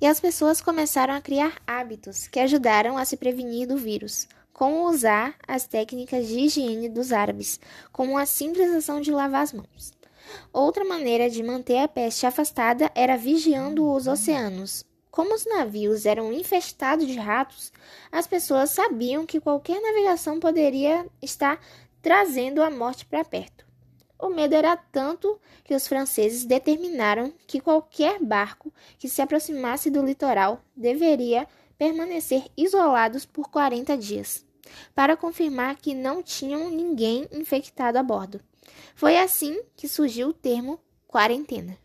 e as pessoas começaram a criar hábitos que ajudaram a se prevenir do vírus, como usar as técnicas de higiene dos árabes, como a simples ação de lavar as mãos. Outra maneira de manter a peste afastada era vigiando os oceanos. Como os navios eram infestados de ratos, as pessoas sabiam que qualquer navegação poderia estar trazendo a morte para perto. O medo era tanto que os franceses determinaram que qualquer barco que se aproximasse do litoral deveria permanecer isolados por 40 dias, para confirmar que não tinham ninguém infectado a bordo. Foi assim que surgiu o termo quarentena.